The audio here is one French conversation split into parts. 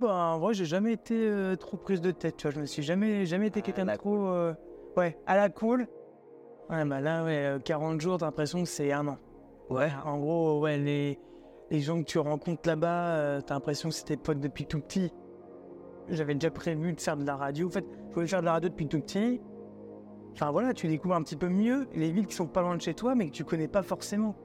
Bah, en vrai, j'ai jamais été euh, trop prise de tête, tu vois. Je me suis jamais, jamais été quelqu'un de trop. euh, ouais, à la cool. Ouais, bah là, ouais, euh, 40 jours, t'as l'impression que c'est un an. Ouais. En gros, ouais, les, les gens que tu rencontres là-bas, euh, t'as l'impression que c'était potes depuis tout petit. J'avais déjà prévu de faire de la radio. En fait, je voulais faire de la radio depuis tout petit. Enfin voilà, tu découvres un petit peu mieux les villes qui sont pas loin de chez toi, mais que tu connais pas forcément.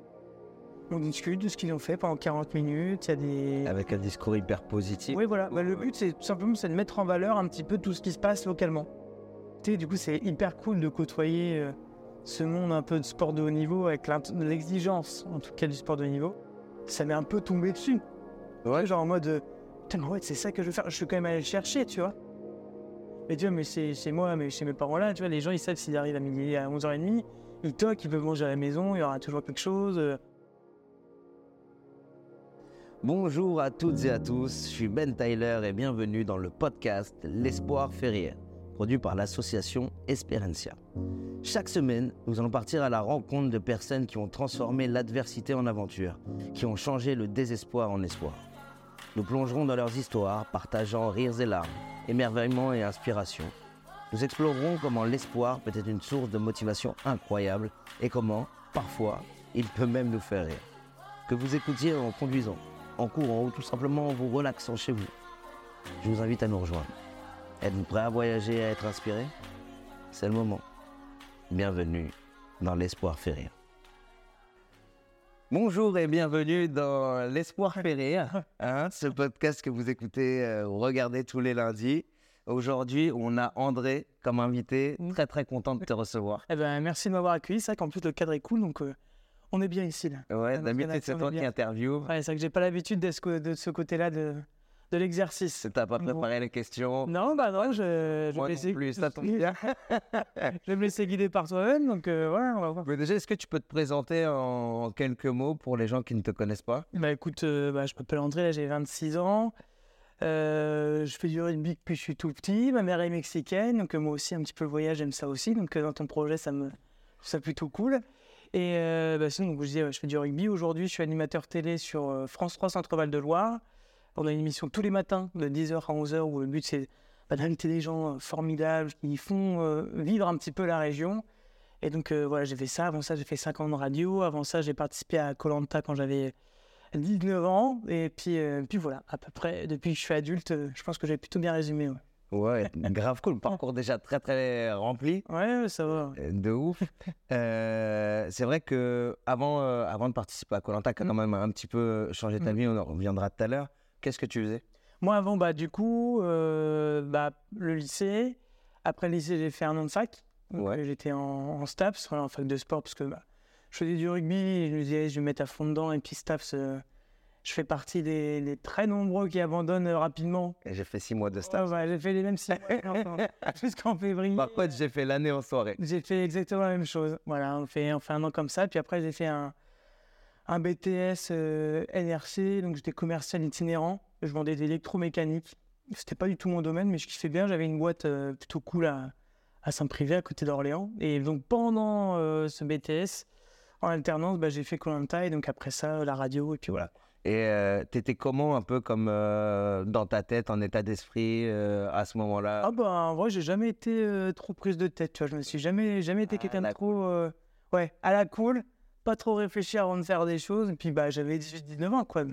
On discute de ce qu'ils ont fait pendant 40 minutes. Il y a des. Avec un discours hyper positif. Oui, voilà. Bah, le but, c'est tout simplement c'est de mettre en valeur un petit peu tout ce qui se passe localement. Tu sais, du coup, c'est hyper cool de côtoyer euh, ce monde un peu de sport de haut niveau avec l'exigence, en tout cas, du sport de haut niveau. Ça m'est un peu tombé dessus. Ouais. Genre en mode, euh, putain, ouais, c'est ça que je veux faire. Je suis quand même allé le chercher, tu vois. Mais tu vois, mais c'est chez moi, mais chez mes parents là, tu vois, les gens, ils savent s'ils arrivent à midi, à 11h30, ils toquent, ils peuvent manger à la maison, il y aura toujours quelque chose. Bonjour à toutes et à tous, je suis Ben Tyler et bienvenue dans le podcast L'Espoir fait rire, produit par l'association Esperencia. Chaque semaine, nous allons partir à la rencontre de personnes qui ont transformé l'adversité en aventure, qui ont changé le désespoir en espoir. Nous plongerons dans leurs histoires, partageant rires et larmes, émerveillement et inspiration. Nous explorerons comment l'espoir peut être une source de motivation incroyable et comment, parfois, il peut même nous faire rire. Que vous écoutiez en conduisant, en courant ou tout simplement en vous relaxant chez vous. Je vous invite à nous rejoindre. Êtes-vous prêt à voyager et à être inspiré? C'est le moment. Bienvenue dans l'Espoir fait rire. Bonjour et bienvenue dans l'Espoir fait rire, hein, ce podcast que vous écoutez euh, ou regardez tous les lundis. Aujourd'hui, on a André comme invité. Très très content de te recevoir. Eh ben, merci de m'avoir accueilli. C'est vrai qu'en plus, le cadre est cool, donc euh, on est bien ici, là. Ouais, d'habitude c'est est toi qui interview. Ouais, c'est vrai que j'ai pas l'habitude de ce, co- de ce côté-là de, de l'exercice. T'as pas préparé les questions? Non, bah non, je, je, Moi vais, non laisser, plus, ça tombe bien. je vais me laisser guider par toi-même, donc euh, ouais, on va voir. Mais déjà, est-ce que tu peux te présenter en quelques mots pour les gens qui ne te connaissent pas? Bah écoute, euh, bah, je m'appelle André, là j'ai 26 ans. Euh, je fais du rugby depuis que je suis tout petit. Ma mère est mexicaine, donc euh, moi aussi, un petit peu le voyage, j'aime ça aussi. Donc euh, dans ton projet, ça me ça plutôt cool. Et euh, bah, sinon, donc, je ouais, je fais du rugby. Aujourd'hui, je suis animateur télé sur euh, France 3 Centre-Val de Loire. On a une émission tous les matins de 10h à 11h où le but c'est d'inviter des gens euh, formidables qui font euh, vivre un petit peu la région. Et donc euh, voilà, j'ai fait ça. Avant ça, j'ai fait 5 ans de radio. Avant ça, j'ai participé à Colanta quand j'avais 19 ans. Et puis, euh, puis voilà, à peu près, depuis que je suis adulte, euh, je pense que j'ai plutôt bien résumé. Ouais, grave cool. Parcours déjà très très rempli. ouais ça va. Euh, De ouf. Euh, c'est vrai que avant, euh, avant de participer à Colanta, qui a quand même un petit peu changé ta Mm. vie, on en reviendra tout à l'heure. Qu'est-ce que tu faisais? Moi, avant, bah, du coup, euh, bah, le lycée. Après le lycée, j'ai fait un an de fac. Donc, Ouais. J'étais en, en STAPS, voilà, en fac de sport, parce que bah, je faisais du rugby. Je me disais, je vais me mettre à fond dedans. Et puis, STAPS, je fais partie des, des très nombreux qui abandonnent euh, rapidement. Et J'ai fait six mois de stage. j'ai fait les mêmes six mois, jusqu'en février. Par contre, j'ai fait l'année en soirée. J'ai fait exactement la même chose. Voilà, on fait, on fait un an comme ça. Puis après, j'ai fait un, un BTS euh, NRC, donc j'étais commercial itinérant. Je vendais des électromécaniques. C'était pas du tout mon domaine, mais je kiffais bien. J'avais une boîte euh, plutôt cool à, à Saint-Privé, à côté d'Orléans. Et donc pendant euh, ce BTS, en alternance, bah, j'ai fait Colanta et donc après ça, la radio. Et puis voilà. Et euh, t'étais comment un peu comme euh, dans ta tête, en état d'esprit euh, à ce moment-là? Ah bah en vrai, j'ai jamais été euh, trop prise de tête. Tu vois, je me suis jamais, jamais été Ah, quelqu'un de trop, ouais, à la cool, pas trop réfléchir avant de faire des choses. Et puis bah j'avais 18-19 ans quoi,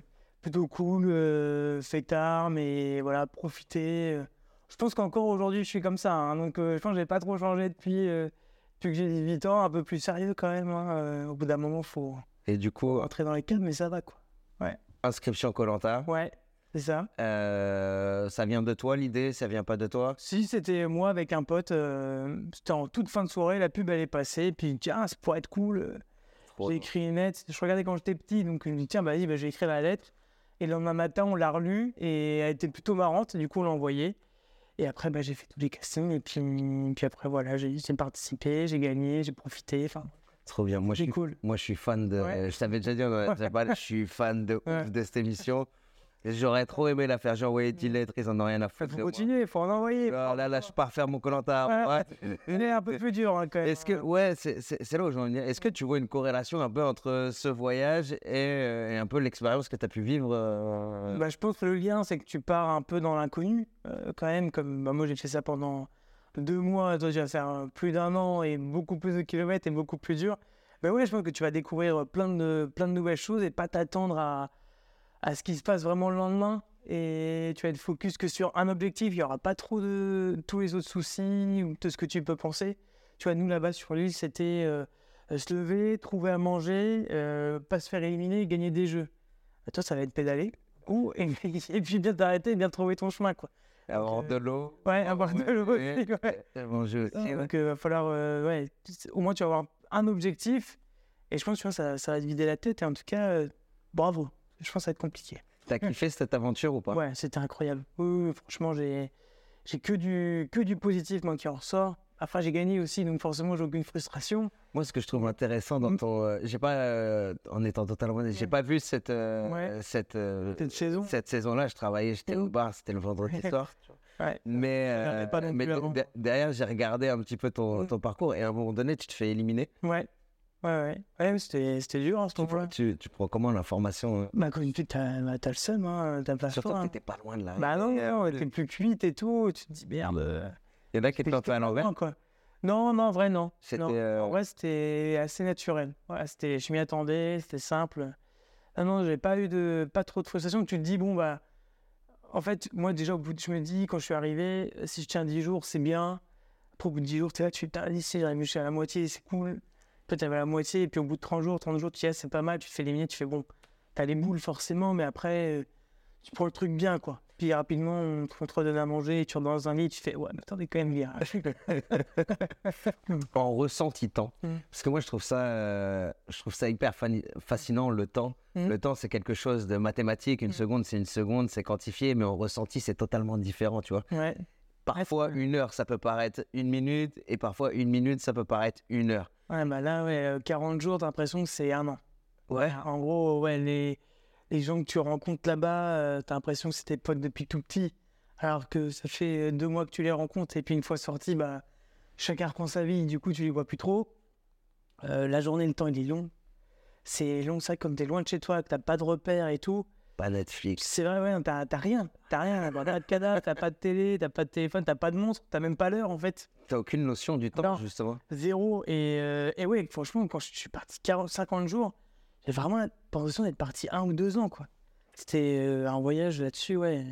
plutôt cool, fêtard, mais voilà, profiter. Je pense qu'encore aujourd'hui je suis comme ça, hein, donc je pense que j'ai pas trop changé depuis, depuis que j'ai 18 ans, un peu plus sérieux quand même. hein, au bout d'un moment, faut Et du coup, entrer dans les cadres, mais ça va quoi. Inscription Colanta. Ouais, c'est ça. Euh, ça vient de toi l'idée, ça vient pas de toi? Si, c'était moi avec un pote. euh, c'était en toute fin de soirée, la pub elle est passée. Et puis, tiens, ça pourrait être cool. J'ai écrit une lettre. Je regardais quand j'étais petit, donc je me dis, tiens, bah, vas-y, bah, j'ai écrit la lettre. Et le lendemain matin, on l'a relue et elle était plutôt marrante. Du coup, on l'a envoyée. Et après, bah, j'ai fait tous les castings. Et puis, puis après, voilà, j'ai participé, j'ai gagné, j'ai profité. Enfin, Trop bien. Moi, je suis, cool. moi, je suis fan de. Ouais. Je t'avais déjà dit, je suis fan de, ouf Ouais. de cette émission. J'aurais trop aimé la faire. J'ai envoyé 10 lettres, ils en ont rien à foutre. faut continuer, faut en envoyer. Ah, là, là, je pars faire mon Colanta. Ouais. Ouais. Il est un peu plus dur hein, quand même. Est-ce que, ouais, c'est c'est- c'est là où j'en viens. Est-ce que tu vois une corrélation un peu entre ce voyage et, euh, et un peu l'expérience que tu as pu vivre euh, Bah, je pense que le lien, c'est que tu pars un peu dans l'inconnu, euh, quand même. Comme bah, moi, j'ai fait ça pendant deux mois. Toi, tu vas faire euh, plus d'un an et beaucoup plus de kilomètres et beaucoup plus dur. Mais ouais, je pense que tu vas découvrir plein de, plein de nouvelles choses et pas t'attendre à, à ce qui se passe vraiment le lendemain. Et tu vas être focus que sur un objectif. Il n'y aura pas trop de tous les autres soucis ou de ce que tu peux penser. Tu vois, nous là-bas sur l'île, c'était euh, se lever, trouver à manger, euh, pas se faire éliminer et gagner des jeux. Bah, toi, ça va être pédaler. Et, et puis bien t'arrêter et bien trouver ton chemin, quoi. Avoir euh, de l'eau Ouais, avoir de l'eau aussi, Ouais. manger aussi. Donc, il va falloir, euh, ouais, au moins tu vas avoir un objectif. Et je pense tu vois, ça, ça va te vider la tête. Et en tout cas, euh, bravo. Je pense que ça va être compliqué. T'as kiffé cette aventure ou pas? Ouais, c'était incroyable. Oui, oui, oui, franchement, j'ai, j'ai que du, que du positif, moi, qui en ressort. Après, j'ai gagné aussi, donc forcément, j'ai aucune frustration. Moi, ce que je trouve intéressant dans Mm. ton. euh, j'ai pas. euh, en étant totalement honnête, j'ai pas vu cette. euh, Ouais. cette, euh, Cette saison. cette saison-là. Je travaillais, j'étais au bar, c'était le vendredi soir. Ouais. Mais, regardais euh, pas non mais plus de- avant. de- derrière, j'ai regardé un petit peu ton, Mm. ton parcours et à un moment donné, tu te fais éliminer. Ouais. Ouais, ouais. Ouais, mais c'était, c'était dur, hein, ce Tu, moment-là. tu, tu prends comment l'information euh? Bah, quand fille, t'as, bah, t'as le seum, hein, t'as pas Surtout que hein. t'étais pas loin de là. Bah non, non, t'es plus cuite et tout. Tu te dis merde. euh, Il y en a qui étaient un peu à l'envers. quoi. Non, non, en vrai, non. C'était, Non. euh, En vrai, c'était assez naturel. Ouais, c'était, je m'y attendais, c'était simple. Ah non, j'ai pas eu de, pas trop de frustration. Tu te dis, bon, bah, en fait, moi, déjà, au bout de, je me dis, quand je suis arrivé, si je tiens 10 jours, c'est bien. Après, au bout de 10 jours, tu es là, tu dis, si j'arrive jusqu'à la moitié, c'est cool. Toi, tu à la moitié, et puis au bout de 30 jours, 30 jours, tu dis, ah, c'est pas mal, tu te fais éliminer, tu fais, bon, t'as les boules forcément, mais après, euh, tu prends le truc bien, quoi. Puis rapidement, on te on te redonne à manger, et tu rentres dans un lit, tu fais, ouais, mais attendez, quand même bien. en ressenti temps. Mm. Parce que moi, je trouve ça, euh, je trouve ça hyper fascinant, le temps. Mm. Le temps, c'est quelque chose de mathématique. Une Mm. seconde, c'est une seconde, c'est quantifié, mais en ressenti, c'est totalement différent, tu vois. ouais. Parfois, une heure, ça peut paraître une minute, et parfois, une minute, ça peut paraître une heure. Ouais, bah là, ouais, euh, 40 jours, t'as l'impression que c'est un an. Ouais. En gros, ouais, les, les gens que tu rencontres là-bas, euh, t'as l'impression que c'est tes potes depuis tout petit. Alors que ça fait euh, deux mois que tu les rencontres, et puis une fois sortis, bah, chacun reprend sa vie, du coup, tu les vois plus trop. Euh, la journée, le temps, il est long. C'est long, ça, comme t'es loin de chez toi, que t'as pas de repères et tout. Pas Netflix. C'est vrai, ouais, t'as t'as rien. T'as rien. T'as pas de cadavre, t'as pas de télé, t'as pas de téléphone, t'as pas de montre, t'as même pas l'heure, en fait. T'as aucune notion du temps, Non. justement. Zéro. Et, euh, et ouais, franchement, quand je suis parti 40, 50 jours, j'ai vraiment l'impression d'être parti un ou deux ans, quoi. C'était euh, un voyage là-dessus, ouais.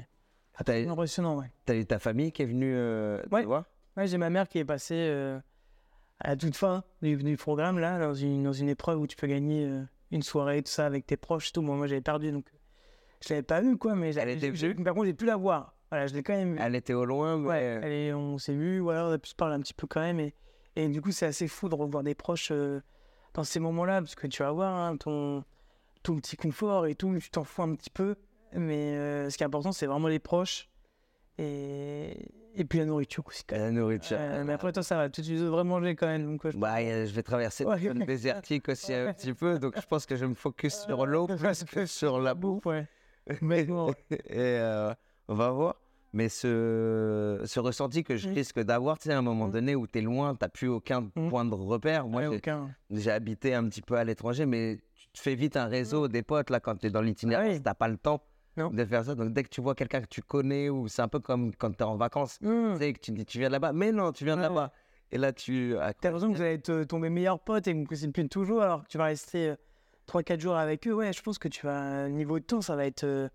Ah, t'as, Impressionnant, ouais. t'as eu ta famille qui est venue euh, te Ouais. voir? Ouais, j'ai ma mère qui est passée euh, à la toute fin du, du programme, là, dans une, dans une épreuve où tu peux gagner euh, une soirée, tout ça, avec tes proches, tout. Moi, moi j'avais perdu, donc je l'avais pas vu, quoi, mais j'ai- Elle était j'ai- par contre, j'ai pu la voir. Voilà, je l'ai quand même. Elle était au loin, mais... Ouais, elle est- on s'est vu, voilà, on a pu se parler un petit peu quand même. Et, et du coup, c'est assez fou de revoir des proches euh, dans ces moments-là, parce que tu vas voir hein, ton, ton petit confort et tout, tu t'en fous un petit peu. Mais euh, ce qui est important, c'est vraiment les proches. Et, et puis la nourriture aussi. Quand même. la nourriture. Euh, mais après, toi, ça va. Tu tu devrais manger quand même. Donc, ouais, je- Bah, euh, je vais traverser Ouais. zone désertique aussi un petit peu, donc je pense que je vais me focus sur l'eau plus que sur la bouffe. ouais. Mais bon, Et euh, on va voir. Mais ce, ce ressenti que je Mm. risque d'avoir, tu sais, à un moment Mm. donné où tu es loin, tu plus aucun Mm. point de repère. Moi, j'ai habité un petit peu à l'étranger, mais tu fais vite un réseau, des potes, là, quand tu es dans l'itinéraire, Ah oui. tu pas le temps Non. de faire ça. Donc, dès que tu vois quelqu'un que tu connais, ou c'est un peu comme quand tu es en vacances, Mmh. tu sais, que tu dis, tu viens là-bas, mais non, tu viens Ouais. là-bas. Et là, tu. ah, T'as l'impression que vous allez être euh, tombés meilleurs potes et que vous vous depuis toujours alors que tu vas rester 3-4 jours avec eux. Ouais, je pense que tu vas, niveau de temps, ça va être, euh,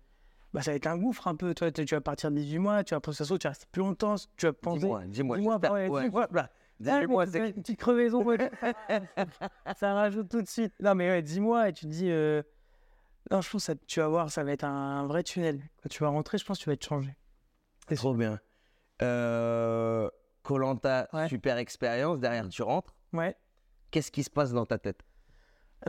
bah, ça va être un gouffre un peu. Toi, tu vas partir 18 mois, tu vas après ça tu vas rester plus longtemps, tu vas penser. Dis-moi, dis-moi. Dis-moi, j'espère- ouais, ouais. Dis-moi, ah, c'est Une petite crevaison, ouais. ça rajoute tout de suite. Non, mais ouais, dis-moi et tu te dis. euh, Non, je pense que ça- tu vas voir, ça va être un vrai tunnel. Quand tu vas rentrer, je pense que tu vas être changé. C'est Trop bien. Euh, Colanta, Ouais. super expérience. Derrière, tu rentres. Ouais. Qu'est-ce qui se passe dans ta tête?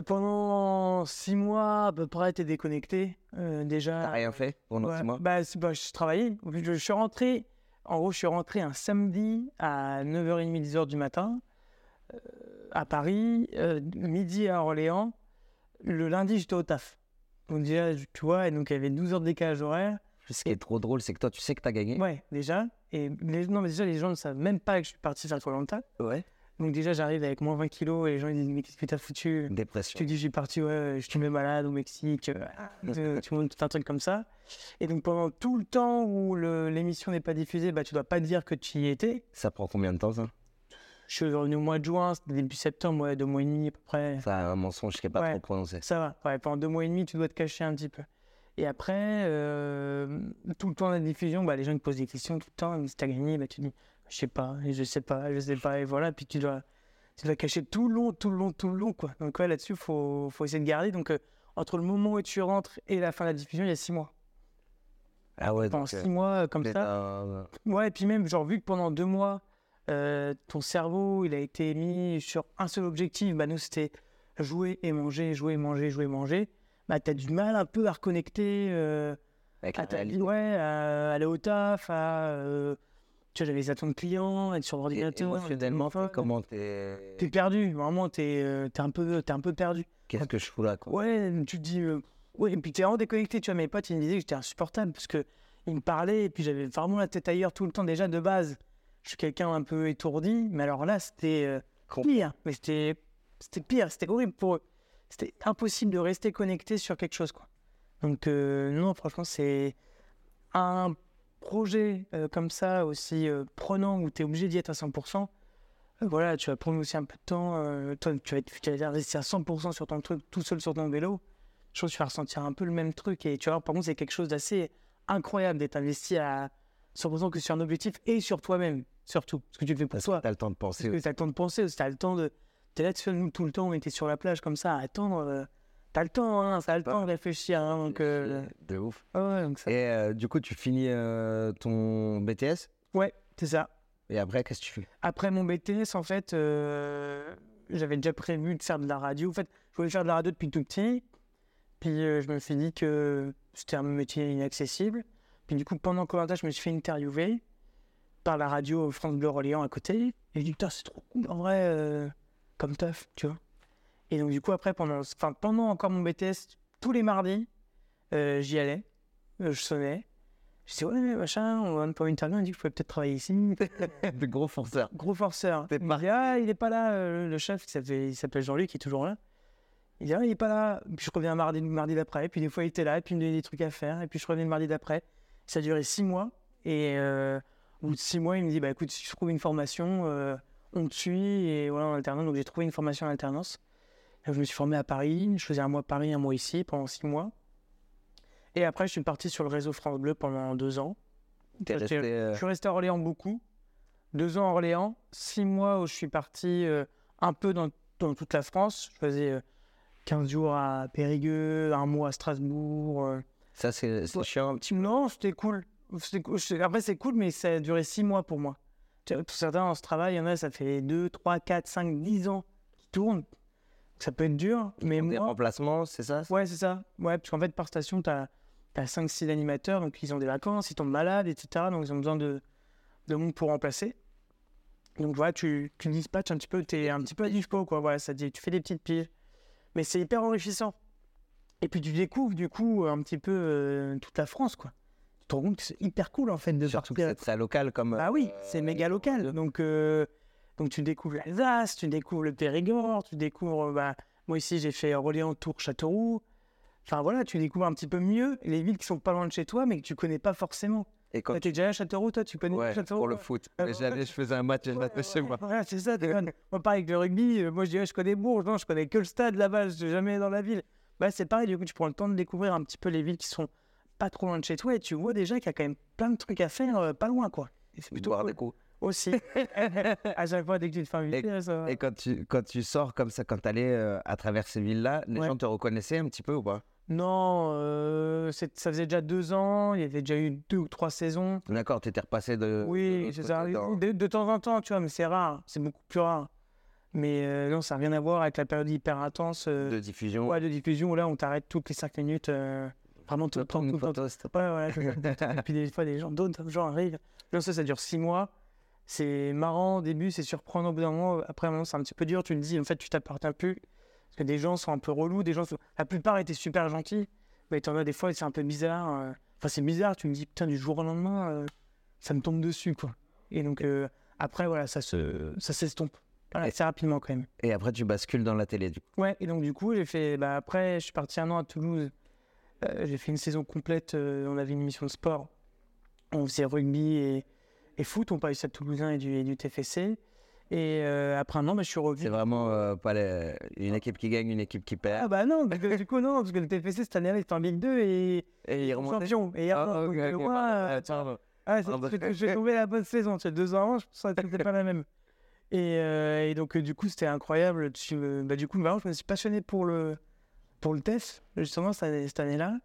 Pendant 6 mois, à peu près, t'es déconnecté. euh, déjà. T'as rien fait pendant Ouais, six mois? Bah, bah, je travaillais. Je, je suis rentré, en gros, je suis rentré un samedi à 9h30, 10h du matin euh, à Paris, euh, midi à Orléans. Le lundi, j'étais au taf. Donc déjà, tu vois, et donc il y avait 12 heures de décalage horaire. Ce qui est trop drôle, c'est que toi, tu sais que tu as gagné. Ouais, déjà. Et les, non, mais déjà, les gens ne savent même pas que je suis parti faire Colanta. Ouais. Donc déjà, j'arrive avec moins 20 kilos et les gens ils disent Mais qu'est-ce que t'as foutu? Dépression. Je te dis, suis parti, ouais, je suis tombé malade au Mexique. euh, euh, tu montres tout un truc comme ça. Et donc pendant tout le temps où l'émission n'est pas diffusée, bah, tu dois pas dire que tu y étais. Ça prend combien de temps, ça? Je suis revenu au mois de juin, début septembre, ouais, deux mois et demi à peu près. Ça, un mensonge qui n'est pas Ouais. trop prononcé. Ça va. Ouais, pendant deux mois et demi, tu dois te cacher un petit peu. Et après, euh, tout le temps de la diffusion, bah, les gens te posent des questions tout le temps. Me disent, T'as gagné? Bah, Tu dis Je sais pas, et je sais pas, je sais pas. Et voilà, puis tu dois, tu dois cacher tout le long, tout le long, tout le long. Quoi. Donc ouais, là-dessus, il faut, faut essayer de garder. Donc euh, entre le moment où tu rentres et la fin de la diffusion, il y a six mois. Ah ouais, Pendant donc. euh, six mois, euh, comme ça. un- Ouais, et puis même, genre, vu que pendant deux mois, euh, ton cerveau, il a été mis sur un seul objectif, bah, nous, c'était jouer et manger, jouer, manger, jouer, manger, bah, t'as du mal un peu à reconnecter Avec à la ta ouais, à aller au taf, à. Euh, tu vois, j'avais les attentes clients, être sur l'ordinateur. Émotionnellement, téléphone. comment t'es. T'es perdu, vraiment, t'es euh, un, peu- t'es un peu perdu. Qu'est-ce que je fous là, quoi? Ouais, tu te dis. euh, ouais, et puis t'es vraiment déconnecté. Tu vois, mes potes, ils me disaient que j'étais insupportable parce que ils me parlaient et puis j'avais vraiment la tête ailleurs tout le temps. Déjà, de base, je suis quelqu'un un peu étourdi, mais alors là, c'était euh, pire. Mais c'était c'était pire, c'était horrible pour eux. C'était impossible de rester connecté sur quelque chose, quoi. Donc, euh, non, franchement, c'est un projet euh, comme ça, aussi euh, prenant, où tu es obligé d'y être à 100%. euh, voilà, tu vas prendre aussi un peu de temps. toi, tu vas, être- tu vas investir à 100% sur ton truc, tout seul sur ton vélo. Je pense que tu vas ressentir un peu le même truc. Et tu vois, par contre, c'est quelque chose d'assez incroyable d'être investi à 100% que sur un objectif et sur toi-même, surtout. Parce que tu le fais pour Parce toi. que t'as le temps de penser. Que t'as le temps de penser, aussi, t'as le temps de. Là, tu sais, nous, tout le temps, on était sur la plage comme ça à attendre. T'as le temps, hein, t'as le temps de réfléchir. Hein, donc, euh, De ouf. ah ouais, donc ça- Et euh, du coup, tu finis euh, ton BTS ouais, c'est ça. et après, qu'est-ce que tu fais? Après mon BTS, en fait, j'avais déjà prévu de faire de la radio. En fait, je voulais faire de la radio depuis tout petit. Puis je me suis dit que c'était un métier inaccessible. Puis du coup, pendant Colanta, je me suis fait interviewer par la radio France Bleu Orléans à côté. Et j'ai dit, putain, c'est trop cool en vrai, comme taf, tu vois. Et donc, du coup, après, pendant, enfin, pendant encore mon BTS, tous les mardis, euh, j'y allais, euh, je sonnais. Je disais, ouais, machin, on va pour une interview, on dit que je pouvais peut-être travailler ici. De gros forceur. Gros forceur. T'es ah, il est pas là, euh, le chef, il s'appelle, Jean-Luc, il est toujours là. Il dit, ah, il est pas là. Puis je reviens mardi, mardi d'après, puis des fois il était là, et puis il me donnait des trucs à faire, et puis je reviens le mardi d'après. Ça a duré six mois, et au bout de six mois, il me dit, bah écoute, si je trouve une formation, on te suit, et voilà, en alternance. Donc j'ai trouvé une formation en alternance. Je me suis formé à Paris, je faisais un mois à Paris, un mois ici, pendant six mois. Et après, je suis parti sur le réseau France Bleu pendant deux ans. Resté. euh, je suis resté à Orléans beaucoup. Deux ans à Orléans, six mois où je suis parti euh, un peu dans, dans toute la France. Je faisais euh, 15 jours à Périgueux, un mois à Strasbourg. euh. Ça, c'est Ouais. chiant. Non, c'était cool. Après, c'est cool, mais ça a duré six mois pour moi. Pour certains, dans ce travail, il y en a, ça fait 2, 3, 4, 5, 10 ans qu'ils tournent. Ça peut être dur, mais Des moi, remplacements, c'est ça? Ouais, c'est ça. Ouais, parce qu'en fait, par station, tu as, 5-6 animateurs, donc ils ont des vacances, ils tombent malades, etc. Donc ils ont besoin de, de monde pour remplacer. Donc voilà, tu, tu dispatches un petit peu, tu es un petit peu à dispo, quoi. Voilà, ça dit, tu fais des petites piges. Mais c'est hyper enrichissant. Et puis tu découvres, du coup, un petit peu euh, toute la France, quoi. Tu te rends compte que c'est hyper cool, en fait, de Surtout que partir. c'est très local comme. Bah oui, c'est méga local. Donc, euh, donc tu découvres l'Alsace, tu découvres le Périgord, tu découvres. Bah, moi ici, j'ai fait Orléans, Tours, Châteauroux. Enfin voilà, tu découvres un petit peu mieux les villes qui sont pas loin de chez toi, mais que tu connais pas forcément. Et quand Toi, t'es déjà allé à Châteauroux, toi, tu connais Ouais, Châteauroux pour le ouais. foot. Euh, Mais J'allais, je faisais un match et je battais chez moi. Ouais, c'est ça. Moi, pareil avec le rugby, euh, moi je dirais je connais Bourges, non, je connais que le stade là-bas, je suis jamais dans la ville. Bah, c'est pareil, du coup, tu prends le temps de découvrir un petit peu les villes qui sont pas trop loin de chez toi et tu vois déjà qu'il y a quand même plein de trucs à faire euh, pas loin, quoi. Et c'est plutôt Boire cool. des coups. Aussi. à chaque fois, dès que tu te fais inviter, ça va. Et quand tu, quand tu sors comme ça, quand tu allais à travers ces villes-là, les Ouais. gens te reconnaissaient un petit peu ou pas? Non, euh, c'est- ça faisait déjà deux ans, il y avait déjà eu deux ou trois saisons. D'accord, tu étais repassé de. de Oui, l'autre c'est côté ça. dans- De, de temps en temps, tu vois, mais c'est rare, c'est beaucoup plus rare. Mais euh, non, ça n'a rien à voir avec la période hyper intense euh, de diffusion. ouais, de diffusion où là, on t'arrête toutes les cinq minutes, euh, vraiment tout le temps. Tout le temps. Ouais, ouais. Et puis des fois, des gens, d'autres gens arrivent. Non, ça, ça dure six mois. C'est marrant au début, c'est surprenant au bout d'un moment. Après, moment, c'est un petit peu dur. Tu te dis, en fait, tu t'appartiens plus. Parce que des gens sont un peu relous. Des gens sont... La plupart étaient super gentils. bah, t'en as des fois, c'est un peu bizarre. euh. Enfin, c'est bizarre, tu me dis, putain, du jour au lendemain, euh, ça me tombe dessus, quoi. Et donc, euh, après, voilà, ça se, ça s'estompe. Voilà, assez rapidement, quand même. Et après, tu bascules dans la télé, du coup. Ouais, et donc, du coup, j'ai fait, bah, après, je suis parti un an à Toulouse. Euh, j'ai fait une saison complète. on avait une émission de sport. On faisait rugby et, et foot. On parlait Stade Toulousain et du, et du TFC. Et euh, après un an, bah, je suis revenu. C'est vraiment euh, pas les- une équipe qui gagne, une équipe qui Ah perd. bah non, parce que, du coup non, parce que le TFC cette année-là il était en Ligue 2 et Et il remonte. champion. Et Ah, euh, attends, ah, c'est Ah, j'ai tombé la bonne saison. Tu sais, deux ans je pense que c'était pas la même. Et, euh, et donc du coup c'était incroyable. Tu, bah, du coup vraiment, je me suis passionné pour le pour le TEF justement année- cette année-là.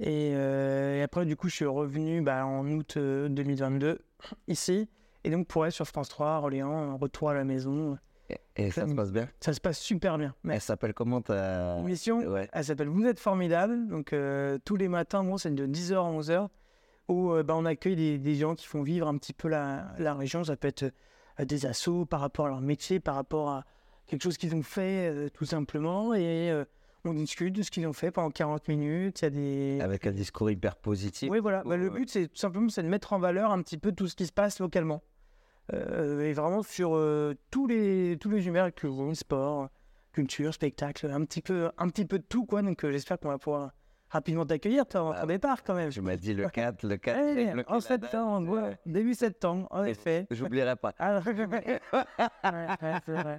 Et, euh, et après du coup je suis revenu bah, en août euh, 2022 ici. Et donc pour être sur France 3, à Orléans, retour à la maison. Et, et ça se passe bien? Ça se passe super bien. Mais Elle s'appelle comment ta. L'émission, Ouais. elle s'appelle Vous êtes formidable. Donc, euh, tous les matins, bon, c'est de 10h à 11h, où euh, bah, on accueille des, des gens qui font vivre un petit peu la, la région. Ça peut être euh, des assos par rapport à leur métier, par rapport à quelque chose qu'ils ont fait, euh, tout simplement. Et euh, on discute de ce qu'ils ont fait pendant 40 minutes. Il y a des. Avec un discours hyper positif. Oui, voilà. Bah, le but, c'est tout simplement c'est de mettre en valeur un petit peu tout ce qui se passe localement. Euh, et vraiment sur euh, tous les tous les univers, que sport, culture, spectacle, un petit peu un petit peu de tout quoi. Donc euh, j'espère qu'on va pouvoir rapidement t'accueillir. T'es en Bah, ton départ quand même. Tu m'as dit le 4, le 4. Eh, le en septembre, ouais. début septembre, en Et- effet. J'oublierai pas. Ah, ouais, c'est vrai.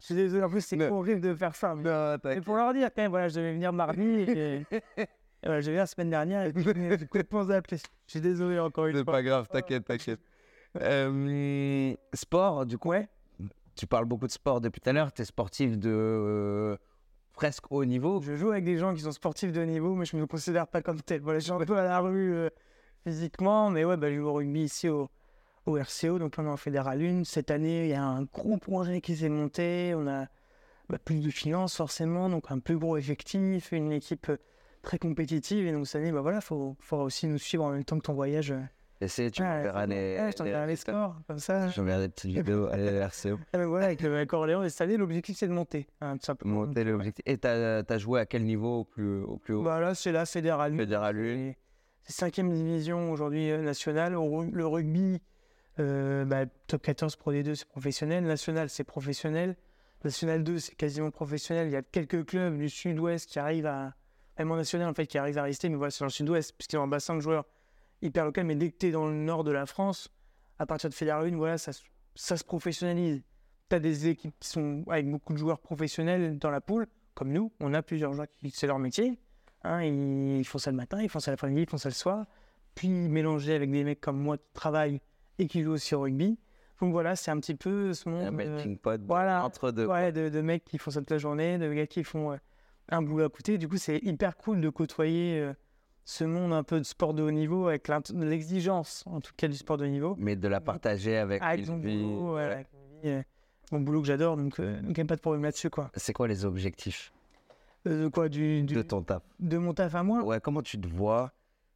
Je suis désolé, en plus c'est horrible de faire ça. mais- Non, pour leur dire, quand même, voilà, je devais venir mardi. Et... et voilà, je venir la semaine dernière. Et appeler. Je suis désolé encore une C'est fois. pas grave, t'inquiète, t'inquiète. Euh, sport, du coup, Ouais. tu parles beaucoup de sport depuis tout à l'heure. Tu es sportif de euh, presque haut niveau. Je joue avec des gens qui sont sportifs de haut niveau, mais je ne me considère pas comme tel. Voilà, je suis un peu à la rue euh, physiquement, mais ouais, bah, je joue au rugby ici au, au RCO, donc on est en Fédéral 1. Cette année, il y a un gros projet qui s'est monté. On a bah, plus de finances, forcément, donc un plus gros effectif, une équipe euh, très compétitive. Et donc, cette année, bah, il faut, faudra aussi nous suivre en même temps que ton voyage. Euh. Essaye, tu Ouais, verras les. Ouais, je t'enverrai les scores, comme ça. Je verrai des petites vidéos à l'RCO. Ah, voilà, avec, euh, avec Orléans, et cette année, l'objectif, c'est de monter. hein, tout simplement. Monter l'objectif. Et t'as as joué à quel niveau au plus, au plus haut? Bah là, c'est la Fédéral 1. Fédéral un. C'est- C'est cinquième division aujourd'hui euh, nationale. Le rugby, euh, bah, top 14 Pro D2, c'est professionnel. National, c'est professionnel. National 2, c'est quasiment professionnel. Il y a quelques clubs du sud-ouest qui arrivent à. Même en national, en fait, qui arrivent à rester. Mais voilà, c'est dans le sud-ouest, puisqu'ils ont un bassin de joueurs hyper local. Mais dès que tu es dans le nord de la France, à partir de Fédéral 1, voilà, ça, se- ça se professionnalise. Tu as des équipes qui sont avec beaucoup de joueurs professionnels dans la poule, comme nous. On a plusieurs joueurs qui c'est leur métier. Hein, ils font ça le matin, ils font ça l'après-midi, ils font ça le soir. Puis mélangés avec des mecs comme moi qui travaillent et qui jouent aussi au rugby. Donc voilà, c'est un petit peu ce Un monde. euh, melting pot voilà. entre deux. ouais, de, de mecs qui font ça toute la journée, de gars qui font euh, un boulot à côté. Du coup, c'est hyper cool de côtoyer euh, ce monde un peu de sport de haut niveau avec l'exigence, en tout cas, du sport de haut niveau. Mais de la partager avec, Avec une mon vie. boulot, ouais, avec une vie, euh, mon boulot que j'adore, donc euh, donc il n'y a pas de problème là-dessus, quoi. C'est quoi les objectifs Euh, de quoi du, du- de ton taf? de mon taf à moi? Ouais, comment tu te vois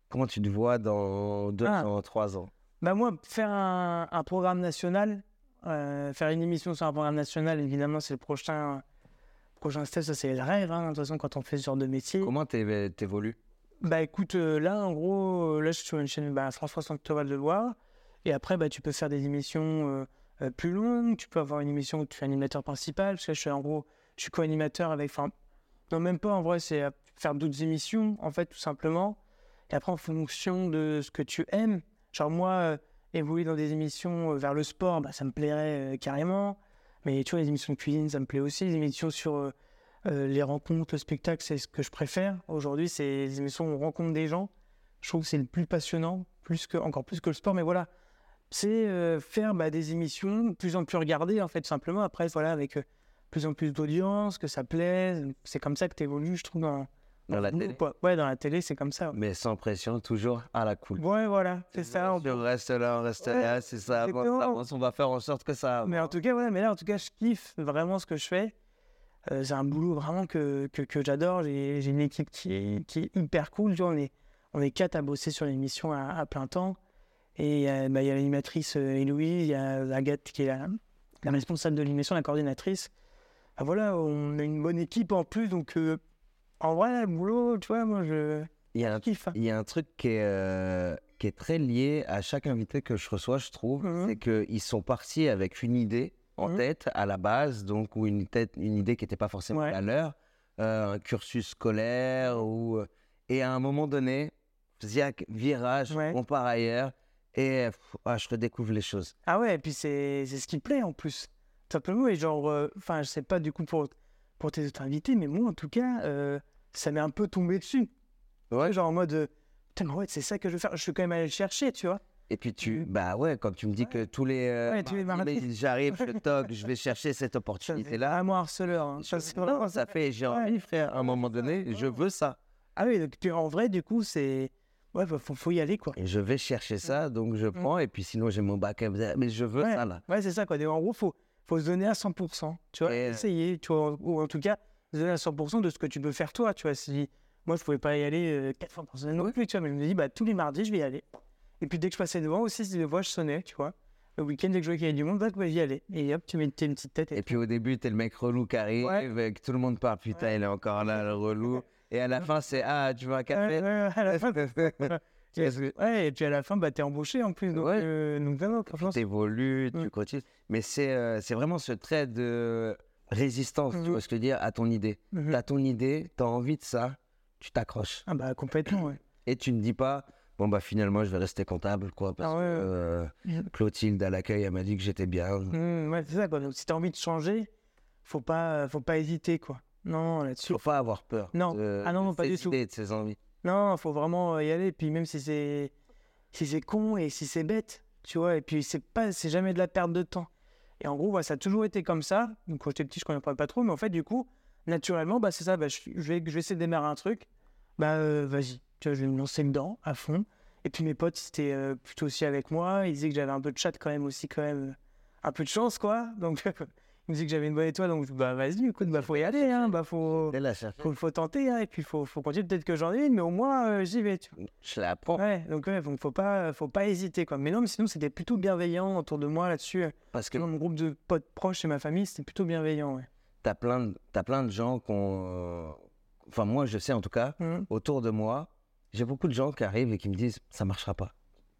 Comment tu te vois dans deux Ah. ans, trois ans? Bah moi, faire un, un programme national, euh, faire une émission sur un programme national, évidemment, c'est le prochain, prochain step, ça c'est le rêve, hein, de toute façon, quand on fait ce genre de métier. Comment t'é- t'évolues? Bah écoute, euh, là, en gros, euh, là, je suis sur une chaîne bah, France 3 Val de Loire, et après, bah, tu peux faire des émissions euh, plus longues, tu peux avoir une émission où tu es animateur principal, parce que je suis en gros, je suis co-animateur avec, enfin, non, même pas, en vrai, c'est faire d'autres émissions, en fait, tout simplement. Et après, en fonction de ce que tu aimes, genre moi, évoluer dans des émissions vers le sport, bah, ça me plairait carrément. Mais tu vois, les émissions de cuisine, ça me plaît aussi. Les émissions sur euh, les rencontres, le spectacle, c'est ce que je préfère. Aujourd'hui, c'est les émissions où on rencontre des gens. Je trouve que c'est le plus passionnant, plus que, encore plus que le sport. Mais voilà, c'est euh, faire bah, des émissions de plus en plus regardées, en fait, simplement. Après, voilà, avec euh, plus en plus d'audience, que ça plaise. C'est comme ça que tu évolues, je trouve, dans, Dans la télé groupe, Ouais, dans la télé, c'est comme ça. Mais sans pression, toujours à la cool. Ouais, voilà, c'est ça. on reste là, on reste Ouais, là, c'est ça. avance, on va faire en sorte que ça. Mais en tout cas, voilà, mais là, en tout cas, je kiffe vraiment ce que je fais. Euh, c'est un boulot vraiment que, que, que j'adore. J'ai une équipe qui est, qui est hyper cool. Tu vois, on, est, on est quatre à bosser sur l'émission à, à plein temps. Et euh, bah, il y a l'animatrice euh, Héloïse, il y a Agathe qui est la, la responsable de l'émission, la coordinatrice. Bah, voilà, on a une bonne équipe en plus. Donc, euh, En vrai, le boulot, tu vois, moi, je Il y a un, kiffe. hein. il y a un truc qui est, qui est très lié à chaque invité que je reçois, je trouve. Mhm. C'est qu'ils sont partis avec une idée en Mhm. tête à la base, donc ou une, tête, une idée qui n'était pas forcément Ouais. la leur, euh, un cursus scolaire, ou, et à un moment donné, ziac, virage, Ouais. on part ailleurs, et pff, ah, je redécouvre les choses. Ah ouais, et puis c'est ce qui plaît en plus. Tout Simplement, et genre, euh, enfin, je sais pas du coup pour, pour tes autres invités, mais moi en tout cas, euh, ça m'est un peu tombé dessus. Ouais. Genre en mode, putain, ouais, c'est ça que je veux faire. Je suis quand même allé le chercher, tu vois. Et puis tu, Mhm. bah ouais, quand tu me dis que tous les, euh, Ouais, tous les mardis, j'arrive, je toque, je vais chercher cette opportunité-là. vraiment harceleur. hein. Non, ça fait, j'ai envie, frère, à un moment donné, je veux ça. Ah oui, donc en vrai, du coup, c'est. Ouais, bah, faut, faut y aller, quoi. Et je vais chercher ça, donc je prends, et puis sinon j'ai mon bac, mais je veux. Ouais. ça là. Ouais, c'est ça, quoi. En gros, faut, faut se donner à 100%. Tu vois, Et- essayer, tu vois, ou en tout cas, se donner à 100% de ce que tu peux faire toi, tu vois. Si moi, je pouvais pas y aller euh, quatre fois par semaine non plus, tu vois, mais je me dis, bah, tous les mardis, je vais y aller. Et puis dès que je passais devant aussi, si les voix, je sonnais, tu vois. Le week-end, dès que je voyais qu'il y avait du monde, bah, j'y allais. Et hop, tu mettais une petite tête. Et, Et puis au début, t'es le mec relou qui arrive, Ouais. que tout le monde part, putain, Ouais. il est encore là, le relou. Et à la fin, c'est Ah, tu veux un café? ouais, à la fin, Parce que ouais, et puis à la fin, bah, t'es embauché en plus. Donc, Ouais. euh, donc t'évolues, tu Mm. continues. Mais c'est euh, vraiment ce trait de résistance, tu Mhm. vois ce que je veux dire, à ton idée. Mhm. T'as ton idée, t'as envie de ça, tu t'accroches. Ah bah complètement, ouais. Et tu ne dis pas, bon bah finalement, je vais rester comptable, quoi, parce Ah ouais, que euh, Mhm. Clotilde à l'accueil, elle m'a dit que j'étais bien. Mmh, ouais, c'est ça, quoi. Donc si t'as envie de changer, faut pas, faut pas hésiter, quoi. Non, là-dessus. Faut pas avoir peur. Non. de- Ah non, pas du tout. de ses envies. Non, faut vraiment y aller. Puis même si c'est, si c'est con et si c'est bête, tu vois. Et puis c'est pas, c'est jamais de la perte de temps. Et en gros, ouais, ça a toujours été comme ça. Donc quand j'étais petit, je comprenais pas trop, mais en fait, du coup, naturellement, bah c'est ça. Bah, je, je vais, je vais essayer de démarrer un truc. Bah euh, vas-y, tu vois, je vais me lancer dedans à fond. Et puis mes potes, ils étaient euh, plutôt aussi avec moi. Ils disaient que j'avais un peu de chat quand même aussi, quand même, euh, un peu de chance, quoi. Donc ils me disaient que j'avais une bonne étoile, donc bah vas-y, écoute, bah faut y aller, hein. Bah faut, faut, faut tenter, hein. Et puis faut, faut continuer. Peut-être que j'en ai une, mais au moins euh, j'y vais. Tu. Je la prends. Ouais, donc ouais, donc faut pas, faut pas hésiter quoi. Mais non, mais sinon c'était plutôt bienveillant autour de moi là-dessus. Parce que Dans mon groupe de potes proches et ma famille, c'était plutôt bienveillant. Ouais. t'as plein, de- t'as plein de gens qui ont. Enfin, moi, je sais en tout cas, Mhm. autour de moi, j'ai beaucoup de gens qui arrivent et qui me disent ça marchera pas.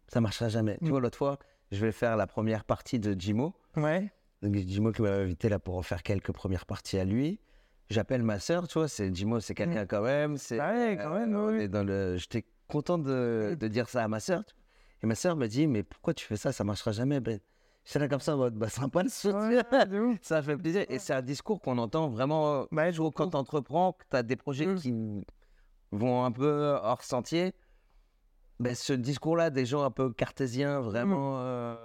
Ça marchera jamais. Tu Mm. vois, l'autre fois, je vais faire la première partie de Jimo. Ouais. Donc, Jimo qui m'a invité là pour en faire quelques premières parties à lui. J'appelle ma sœur, tu vois, c'est Jimo, c'est quelqu'un quand même. C'est, Mm. Bah ouais, quand même, est dans le... J'étais content de, de dire ça à ma sœur. Et ma sœur me dit mais pourquoi tu fais ça? Ça marchera jamais, Ben. J'étais là comme ça, mode, bah, sympa le soutien. Ouais. Ça fait plaisir. Et c'est un discours qu'on entend vraiment Bah, toujours quand tu entreprends, que tu as des projets Mm. qui vont un peu hors sentier. Ben, ce discours-là, des gens un peu cartésiens, vraiment, euh,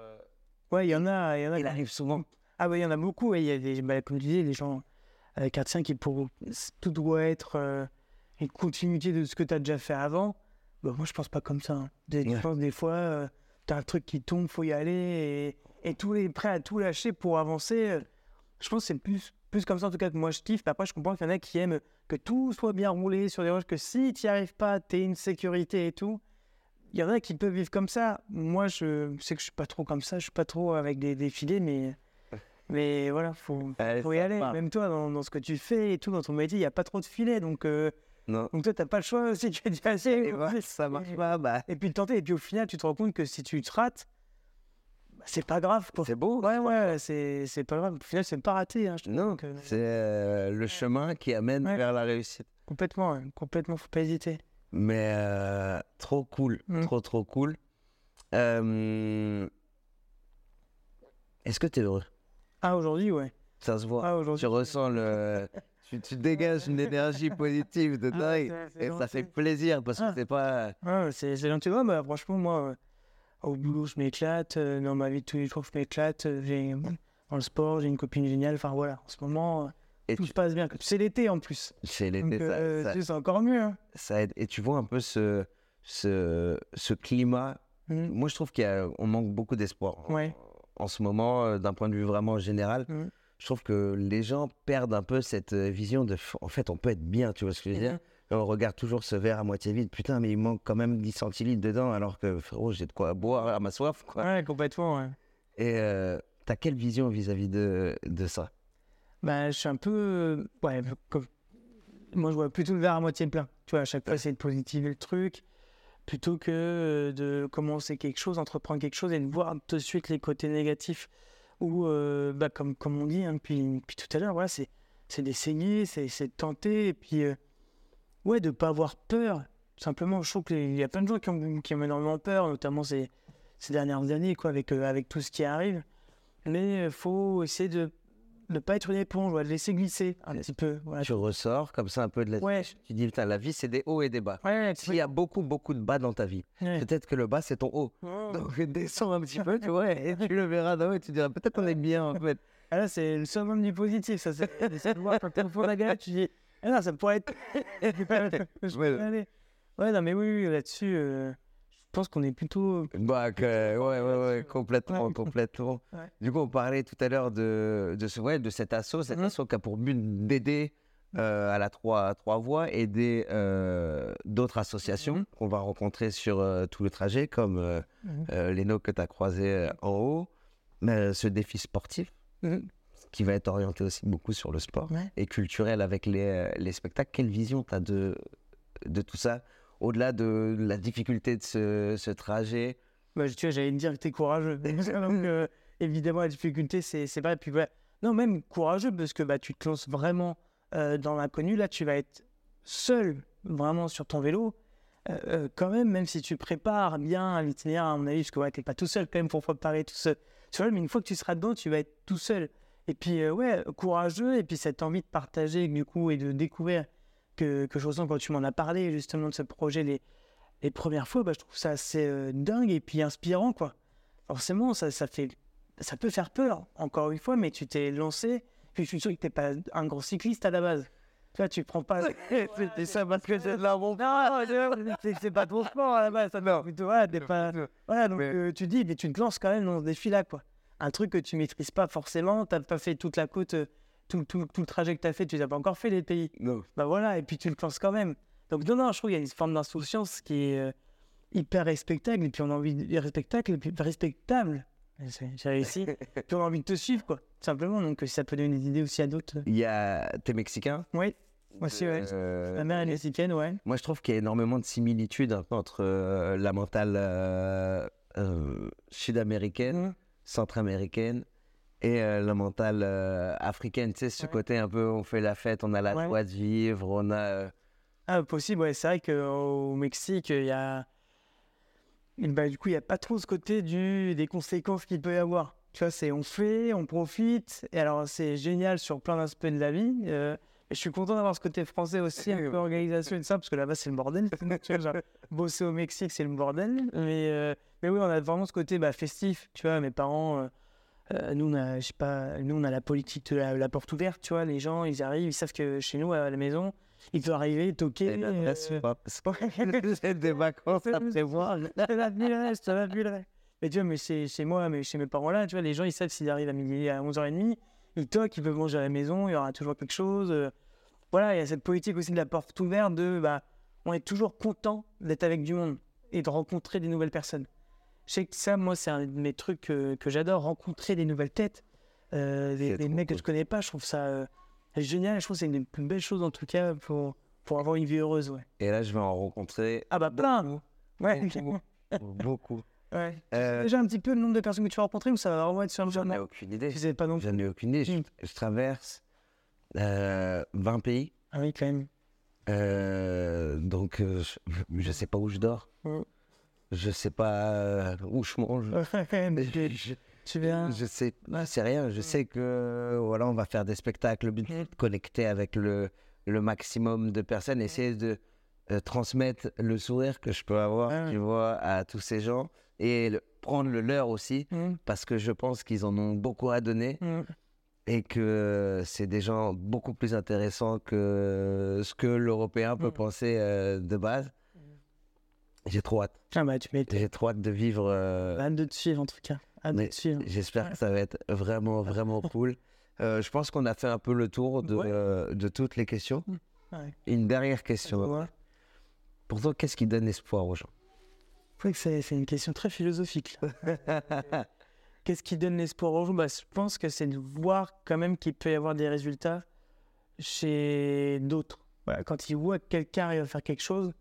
Ouais, il y en a, il y en a. il arrive souvent. Ah ouais, il y en a beaucoup. Il y a des, bah, comme tu disais, des gens avec cartiens qui pour tout doit être euh, une continuité de ce que tu as déjà fait avant. Bah, moi, je pense pas comme ça. hein. Je Ouais. pense des fois, tu as un truc qui tombe, faut y aller et, et tous les prêts à tout lâcher pour avancer. euh, je pense que c'est plus, plus comme ça en tout cas que moi je kiffe. Après, je comprends qu'il y en a qui aiment que tout soit bien roulé sur des roches, que si tu n'y arrives pas, tu une sécurité et tout. Il y en a qui peuvent vivre comme ça. Moi, je sais que je suis pas trop comme ça. Je suis pas trop avec des défilés, mais, mais voilà, faut, Allez, faut y aller. part. Même toi, dans, dans ce que tu fais et tout, dans ton métier, il n'y a pas trop de filets. Donc, euh, Non. donc toi, tu n'as pas le choix aussi. Tu dis, assez. Et voilà, ça marche pas, bah, Et puis tenter. Et puis au final, tu te rends compte que si tu te rates, c'est pas grave. Quoi. c'est beau. Ouais, ouais, c'est c'est pas grave. Au final, c'est pas raté. Hein, je. Non, c'est euh, le chemin qui amène Ouais. vers la réussite. Complètement, ouais, complètement, faut pas hésiter. Mais euh, trop cool, Mm. trop trop cool. Euh, Est-ce que tu es heureux? Ah, aujourd'hui, ouais. Ça se voit. Ah, aujourd'hui. tu ressens le. tu, tu dégages une énergie positive de Ah, dingue. et ça fait plaisir parce que Ah. c'est pas. Ouais, c'est c'est gentil. Ouais, bah, franchement, moi, euh, au boulot, je m'éclate. euh, dans ma vie de tous les jours, je m'éclate. euh, j'ai- dans le sport, j'ai une copine géniale. Enfin, voilà, en ce moment, euh, Et tout tu- se passe bien. C'est l'été en plus. C'est l'été, ça- euh, ça, tu sais, c'est encore mieux. hein. ça aide. Et tu vois un peu ce, ce, ce climat. Mhm. Moi, je trouve qu'on manque beaucoup d'espoir en- Ouais. en, ce moment, d'un point de vue vraiment général. Mhm. Je trouve que les gens perdent un peu cette vision de. En fait, on peut être bien, tu vois ce que je veux dire? Mhm. Et On regarde toujours ce verre à moitié vide. Putain, mais il manque quand même 10 centilitres dedans, alors que frérot, j'ai de quoi boire à ma soif. Quoi. Ouais, complètement. Ouais. Et euh, t'as quelle vision vis-à-vis de, de ça? Bah, je suis un peu. euh, Ouais, comme. moi, je vois plutôt le verre à moitié plein. Tu vois, à chaque fois, c'est de positiver le truc plutôt que euh, de commencer quelque chose, entreprendre quelque chose et de voir tout de suite les côtés négatifs. Ou, euh, bah, comme, comme on dit hein, depuis, depuis tout à l'heure, voilà, c'est d'essayer, c'est c'est de tenter, et puis, euh, ouais, de ne pas avoir peur. Simplement, je trouve qu'il y a plein de gens qui ont, qui ont énormément peur, notamment ces, ces dernières années, quoi, avec, euh, avec tout ce qui arrive. Mais il faut essayer de ne pas être une éponge, ouais, de laisser glisser un petit peu. Voilà. Tu ressors comme ça un peu de la. Ouais, Tu dis, putain, la vie, c'est des hauts et des bas. ouais, S'il y a beaucoup, beaucoup de bas dans ta vie, peut-être que le bas, c'est ton haut. Donc, descends un petit peu, tu vois, et tu le verras d'en haut et tu diras, peut-être on est bien, en fait. Ah là, c'est le summum du positif, ça. C'est de voir quand tu la galette, tu dis, ah non, ça pourrait être. Je peux Ouais. aller. Ouais, non, mais oui, oui là-dessus, euh, je pense qu'on est plutôt. Bah, que- ouais, ouais, ouais, complètement, Ouais. complètement. Ouais. Du coup, on parlait tout à l'heure de, de, ce, ouais, de cet assaut, cet Mhm. assaut qui a pour but d'aider euh, à la trois, trois voies, aider euh, d'autres associations Mhm. qu'on va rencontrer sur euh, tout le trajet, comme euh, euh, Leno que tu as croisé euh, en haut, mais euh, ce défi sportif. Qui va être orienté aussi beaucoup sur le sport Ouais. et culturel avec les, euh, les spectacles. Quelle vision tu as de, de tout ça Au-delà de la difficulté de ce, ce trajet, Bah, tu vois, j'allais te dire que t'es courageux. Donc, euh, évidemment, la difficulté, c'est vrai. Puis, non, même courageux, parce que bah, tu te lances vraiment euh, dans l'inconnu. Là, tu vas être seul, vraiment, sur ton vélo. Euh, quand même, même si tu prépares bien l'itinéraire, à mon avis, parce que ouais, t'es pas tout seul quand même pour préparer tout seul. seul. Mais une fois que tu seras dedans, tu vas être tout seul. Et puis, euh, ouais, courageux, et puis cette envie de partager, du coup, et de découvrir que, que je ressens quand tu m'en as parlé, justement, de ce projet, les, les premières fois, bah, je trouve ça assez euh, dingue et puis inspirant, quoi. Forcément, ça, ça, fait, ça peut faire peur, encore une fois, mais tu t'es lancé, puis je suis sûr que t'es pas un grand cycliste à la base. Tu vois, tu prends pas... C'était ça parce que c'est de la bombe. Non, c'est- c'est pas ton sport à la base. Ça, Non. plutôt, voilà, t'es pas... Voilà, donc Mais- euh, tu dis, mais tu te lances quand même dans ce défi-là, quoi. Un truc que tu maîtrises pas forcément, t'as pas fait toute la côte, euh, tout, tout, tout le trajet que t'as fait, tu l'as pas encore fait les pays. Non. Bah voilà, et puis tu le lances quand même. Donc non, non, je trouve qu'il y a une forme d'insouciance qui est euh, hyper respectable, et puis on a envie de respectable, et puis respectable. J'ai réussi. puis on a envie de te suivre, quoi. Tout simplement, donc euh, si ça peut donner des idées aussi à d'autres. Il y a. T'es mexicain? Oui, moi aussi, ouais. Euh, Ma mère est mexicaine, ouais. Moi, je trouve qu'il y a énormément de similitudes entre euh, la mentale sud-américaine, Mhm. Centra-américaine et euh, la mentale euh, africaine. Tu sais, ce Ouais. côté un peu, on fait la fête, on a la Ouais. joie de vivre, on a. euh, Ah, possible, ouais. C'est vrai qu'au Mexique, il y a. Bah, du coup, il n'y a pas trop ce côté du... des conséquences qu'il peut y avoir. Tu vois, c'est on fait, on profite. Et alors, c'est génial sur plein d'aspects de la vie. euh, et je suis content d'avoir ce côté français aussi, un peu organisation et tout ça, parce que là-bas, c'est le bordel. tu vois, genre, bosser au Mexique, c'est le bordel. Mais, euh, mais oui, on a vraiment ce côté bah, festif. Tu vois, mes parents. euh, euh, nous, on a, je sais pas, nous, on a la politique de la, la porte ouverte, tu vois. Les gens, ils arrivent, ils savent que chez nous, à la maison, ils peuvent arriver, toquer. la presse, euh, pas- c'est des vacances à prévoir. ça va plus le reste, ça va plus le reste. Mais tu vois, mais chez, chez moi, mais chez mes parents là, tu vois, les gens, ils savent s'ils arrivent à midi, à 11h30, ils toquent, ils peuvent manger à la maison, il y aura toujours quelque chose. euh. Voilà, il y a cette politique aussi de la porte ouverte de, bah, on est toujours content d'être avec du monde et de rencontrer des nouvelles personnes. Je sais que ça, moi, c'est un de mes trucs que, que j'adore, rencontrer des nouvelles têtes, euh, des, mecs que je connais pas, je trouve ça euh, génial, je trouve que c'est une belles choses en tout cas pour, pour avoir une vie heureuse, ouais. Et là, je vais en rencontrer Ah bah plein Ouais, beaucoup. beaucoup. ouais. Euh, Déjà un petit peu le nombre de personnes que tu vas rencontrer ou ça va vraiment être sur le J'en ai aucune idée. Je sais pas non plus. J'en ai aucune idée. Je, Mm. je traverse euh, 20 pays. Ah oui, quand même. Euh, donc, je, je sais pas où je dors. Mm. Je sais pas euh, où je mange. Mais Je, tu, verras. je sais, sais rien. Je sais que voilà, on va faire des spectacles. Le but, c'est de connecter avec le, le maximum de personnes, essayer de euh, transmettre le sourire que je peux avoir, ouais. tu vois, à tous ces gens et le- prendre le leur aussi, Mm, parce que je pense qu'ils en ont beaucoup à donner mm. et que c'est des gens beaucoup plus intéressants que ce que l'Européen peut Mm. penser euh, de base. J'ai trop hâte. Ah bah tu. J'ai trop hâte de vivre. euh, Hâte de te suivre en tout cas. J'espère Ouais. que ça va être vraiment, vraiment cool. Euh, je pense qu'on a fait un peu le tour de, Ouais. euh, de toutes les questions. Ouais. Une dernière question. Pour toi, qu'est-ce qui donne espoir aux gens? Je que c'est une question très philosophique. Qu'est-ce qui donne l'espoir aux gens? Bah, Je pense que c'est de voir quand même qu'il peut y avoir des résultats chez d'autres. voilà, quand il voit que quelqu'un arrive à faire quelque chose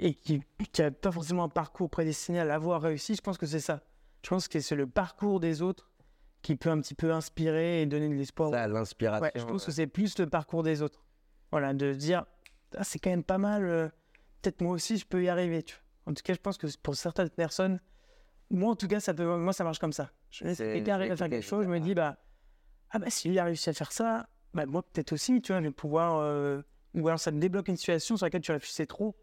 et qui n'a pas forcément un parcours prédestiné à l'avoir réussi, je pense que c'est ça. Je pense que c'est le parcours des autres qui peut un petit peu inspirer et donner de l'espoir. Ça, l'inspiration. Ouais, je pense que c'est plus le parcours des autres. Voilà, de dire, ah, c'est quand même pas mal, euh, peut-être moi aussi je peux y arriver. Tu vois. En tout cas, je pense que pour certaines personnes, moi en tout cas, ça peut, moi ça marche comme ça. Je arriver à faire quelque chose, je me dis, bah, ah bah s'il a réussi à faire ça, bah moi peut-être aussi, tu vois, je vais pouvoir. euh, ou alors ça te débloque une situation sur laquelle tu réfléchissais trop,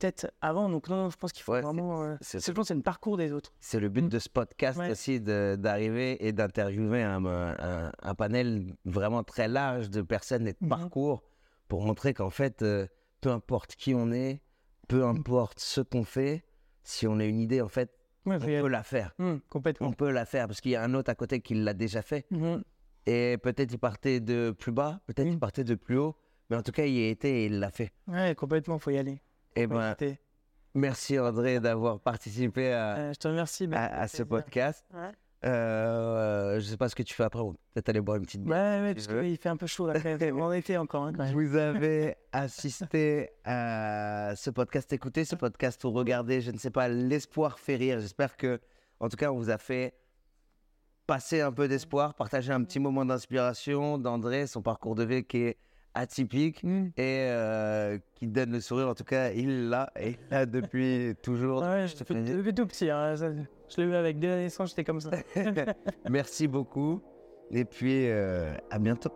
peut-être avant. Donc non, non, je pense qu'il faut Ouais, vraiment. euh, c'est- le parcours des autres. C'est le but Mm. de ce podcast Ouais. aussi d'arriver et d'interviewer un, un- un panel vraiment très large de personnes et de Mhm. parcours pour montrer qu'en fait, euh, peu importe qui on est, peu importe ce qu'on fait, si on a une idée, en fait, Ouais, on peut la faire. Complètement. On peut la faire parce qu'il y a un autre à côté qui l'a déjà fait. Et peut-être il partait de plus bas, peut-être il partait de plus haut, mais en tout cas, il y a été et il l'a fait. Ouais, complètement, faut y aller. Et Faut ben, merci André d'avoir participé à, Euh, je te remercie. Ben, à- ce podcast. Ouais. Euh, je sais pas ce que tu fais après. on Peut-être aller boire une petite bière. Ouais, ouais, parce qu'il fait un peu chaud là, quand même. On été encore, hein, quand même. Vous avez assisté à ce podcast, écoutez ce podcast ou regardez, je ne sais pas, l'espoir fait rire. J'espère que, en tout cas, on vous a fait passer un peu d'espoir, partager un petit moment d'inspiration d'André, son parcours de vie qui est atypique Hum. et euh, qui donne le sourire. En tout cas, il l'a et il l'a depuis toujours. Ouais, je depuis, depuis tout petit. hein, ça- je l'ai eu avec deux naissances, j'étais comme ça. Merci beaucoup et puis euh, à bientôt.